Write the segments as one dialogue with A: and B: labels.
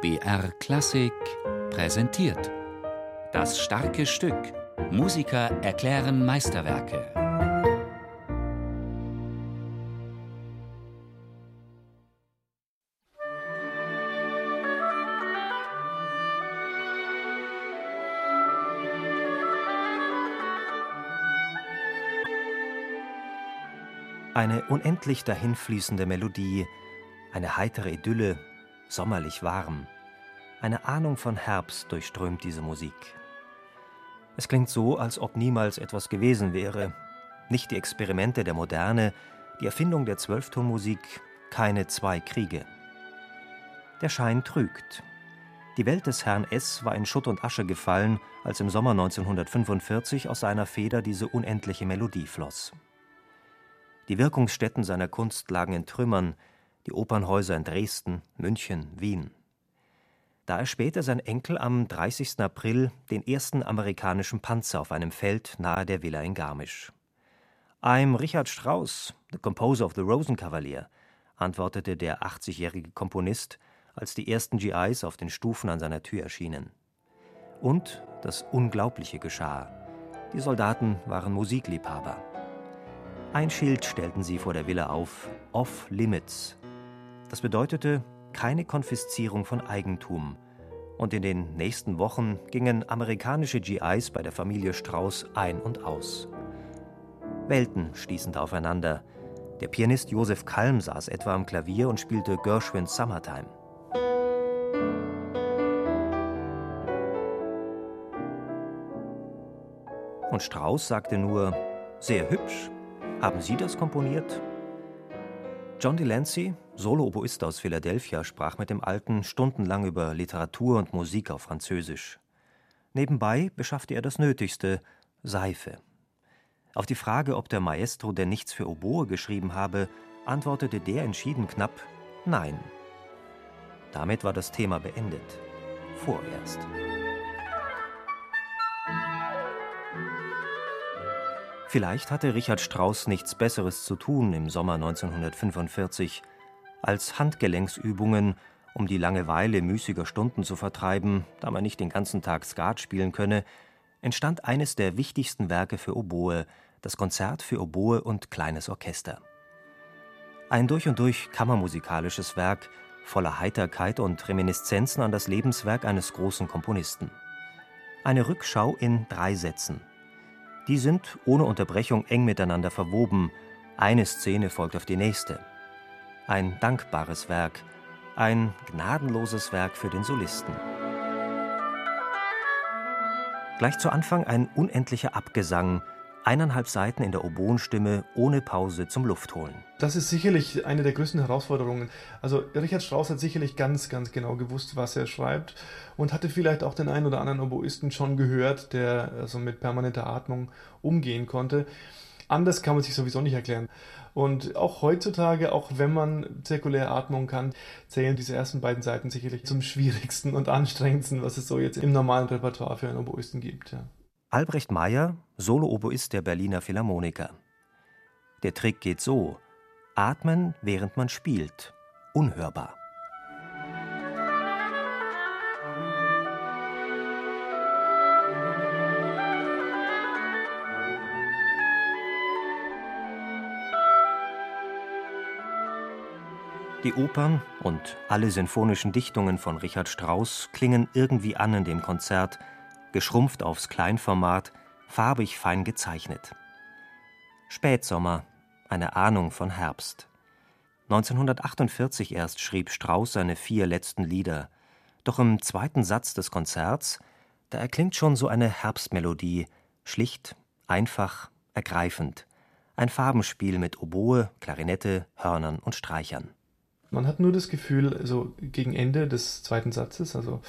A: BR Klassik präsentiert. Das starke Stück. Musiker erklären Meisterwerke.
B: Eine unendlich dahinfließende Melodie, eine heitere Idylle, sommerlich warm. Eine Ahnung von Herbst durchströmt diese Musik. Es klingt so, als ob niemals etwas gewesen wäre. Nicht die Experimente der Moderne, die Erfindung der Zwölftonmusik, keine zwei Kriege. Der Schein trügt. Die Welt des Herrn S. war in Schutt und Asche gefallen, als im Sommer 1945 aus seiner Feder diese unendliche Melodie floss. Die Wirkungsstätten seiner Kunst lagen in Trümmern, die Opernhäuser in Dresden, München, Wien. Da er später sein Enkel am 30. April den ersten amerikanischen Panzer auf einem Feld nahe der Villa in Garmisch. I'm Richard Strauss, the composer of the Rosenkavalier, antwortete der 80-jährige Komponist, als die ersten GIs auf den Stufen an seiner Tür erschienen. Und das Unglaubliche geschah. Die Soldaten waren Musikliebhaber. Ein Schild stellten sie vor der Villa auf, Off Limits. Das bedeutete keine Konfiszierung von Eigentum. Und in den nächsten Wochen gingen amerikanische GIs bei der Familie Strauß ein und aus. Welten stießen da aufeinander. Der Pianist Josef Kalm saß etwa am Klavier und spielte Gershwins Summertime. Und Strauß sagte nur, sehr hübsch, haben Sie das komponiert? John Delancey, Solo-Oboist aus Philadelphia, sprach mit dem Alten stundenlang über Literatur und Musik auf Französisch. Nebenbei beschaffte er das Nötigste, Seife. Auf die Frage, ob der Maestro denn nichts für Oboe geschrieben habe, antwortete der entschieden knapp Nein. Damit war das Thema beendet. Vorerst. Vielleicht hatte Richard Strauss nichts Besseres zu tun im Sommer 1945, als Handgelenksübungen, um die Langeweile müßiger Stunden zu vertreiben, da man nicht den ganzen Tag Skat spielen könne, entstand eines der wichtigsten Werke für Oboe, das Konzert für Oboe und kleines Orchester. Ein durch und durch kammermusikalisches Werk, voller Heiterkeit und Reminiszenzen an das Lebenswerk eines großen Komponisten. Eine Rückschau in drei Sätzen. Die sind ohne Unterbrechung eng miteinander verwoben. Eine Szene folgt auf die nächste. Ein dankbares Werk, ein gnadenloses Werk für den Solisten. Gleich zu Anfang ein unendlicher Abgesang, eineinhalb Seiten in der Oboenstimme ohne Pause zum Luftholen.
C: Das ist sicherlich eine der größten Herausforderungen. Also Richard Strauss hat sicherlich ganz, ganz genau gewusst, was er schreibt und hatte vielleicht auch den einen oder anderen Oboisten schon gehört, der also mit permanenter Atmung umgehen konnte. Anders kann man sich sowieso nicht erklären. Und auch heutzutage, auch wenn man zirkulär Atmung kann, zählen diese ersten beiden Seiten sicherlich zum schwierigsten und anstrengendsten, was es so jetzt im normalen Repertoire für einen Oboisten gibt. Ja.
B: Albrecht Meyer, Solo-Oboist der Berliner Philharmoniker. Der Trick geht so: Atmen, während man spielt. Unhörbar. Die Opern und alle sinfonischen Dichtungen von Richard Strauss klingen irgendwie an in dem Konzert, geschrumpft aufs Kleinformat, farbig fein gezeichnet. Spätsommer, eine Ahnung von Herbst. 1948 erst schrieb Strauss seine vier letzten Lieder, doch im zweiten Satz des Konzerts, da erklingt schon so eine Herbstmelodie, schlicht, einfach, ergreifend. Ein Farbenspiel mit Oboe, Klarinette, Hörnern und Streichern.
C: Man hat nur das Gefühl, also gegen Ende des zweiten Satzes, also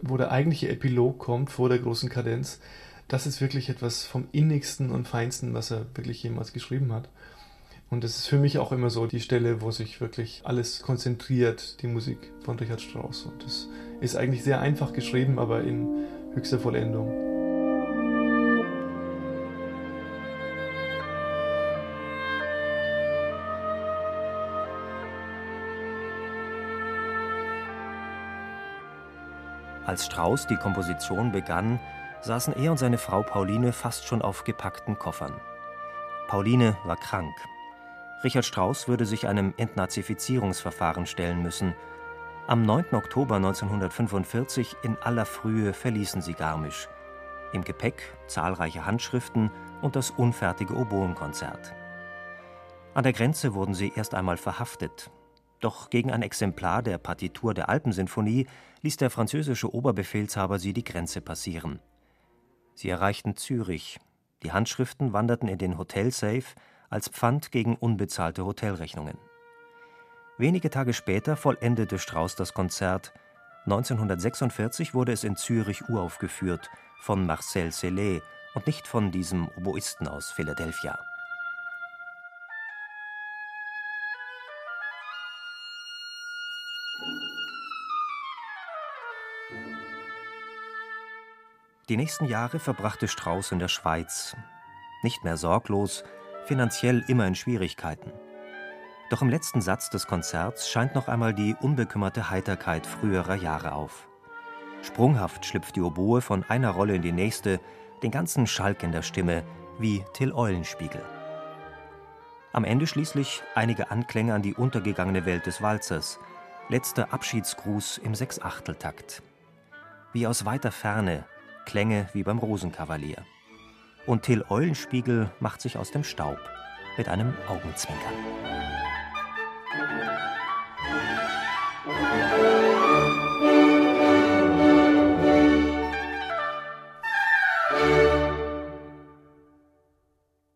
C: wo der eigentliche Epilog kommt vor der großen Kadenz, das ist wirklich etwas vom innigsten und feinsten, was er wirklich jemals geschrieben hat. Und das ist für mich auch immer so die Stelle, wo sich wirklich alles konzentriert, die Musik von Richard Strauss. Und das ist eigentlich sehr einfach geschrieben, aber in höchster Vollendung.
B: Als Strauss die Komposition begann, saßen er und seine Frau Pauline fast schon auf gepackten Koffern. Pauline war krank. Richard Strauss würde sich einem Entnazifizierungsverfahren stellen müssen. Am 9. Oktober 1945 in aller Frühe verließen sie Garmisch. Im Gepäck zahlreiche Handschriften und das unfertige Oboenkonzert. An der Grenze wurden sie erst einmal verhaftet. Doch gegen ein Exemplar der Partitur der Alpensinfonie ließ der französische Oberbefehlshaber sie die Grenze passieren. Sie erreichten Zürich. Die Handschriften wanderten in den Hotelsafe als Pfand gegen unbezahlte Hotelrechnungen. Wenige Tage später vollendete Strauss das Konzert. 1946 wurde es in Zürich uraufgeführt von Marcel Sellet und nicht von diesem Oboisten aus Philadelphia. Die nächsten Jahre verbrachte Strauß in der Schweiz. Nicht mehr sorglos, finanziell immer in Schwierigkeiten. Doch im letzten Satz des Konzerts scheint noch einmal die unbekümmerte Heiterkeit früherer Jahre auf. Sprunghaft schlüpft die Oboe von einer Rolle in die nächste, den ganzen Schalk in der Stimme, wie Till Eulenspiegel. Am Ende schließlich einige Anklänge an die untergegangene Welt des Walzers, letzter Abschiedsgruß im Sechsachteltakt. Wie aus weiter Ferne Klänge wie beim Rosenkavalier. Und Till Eulenspiegel macht sich aus dem Staub mit einem Augenzwinkern.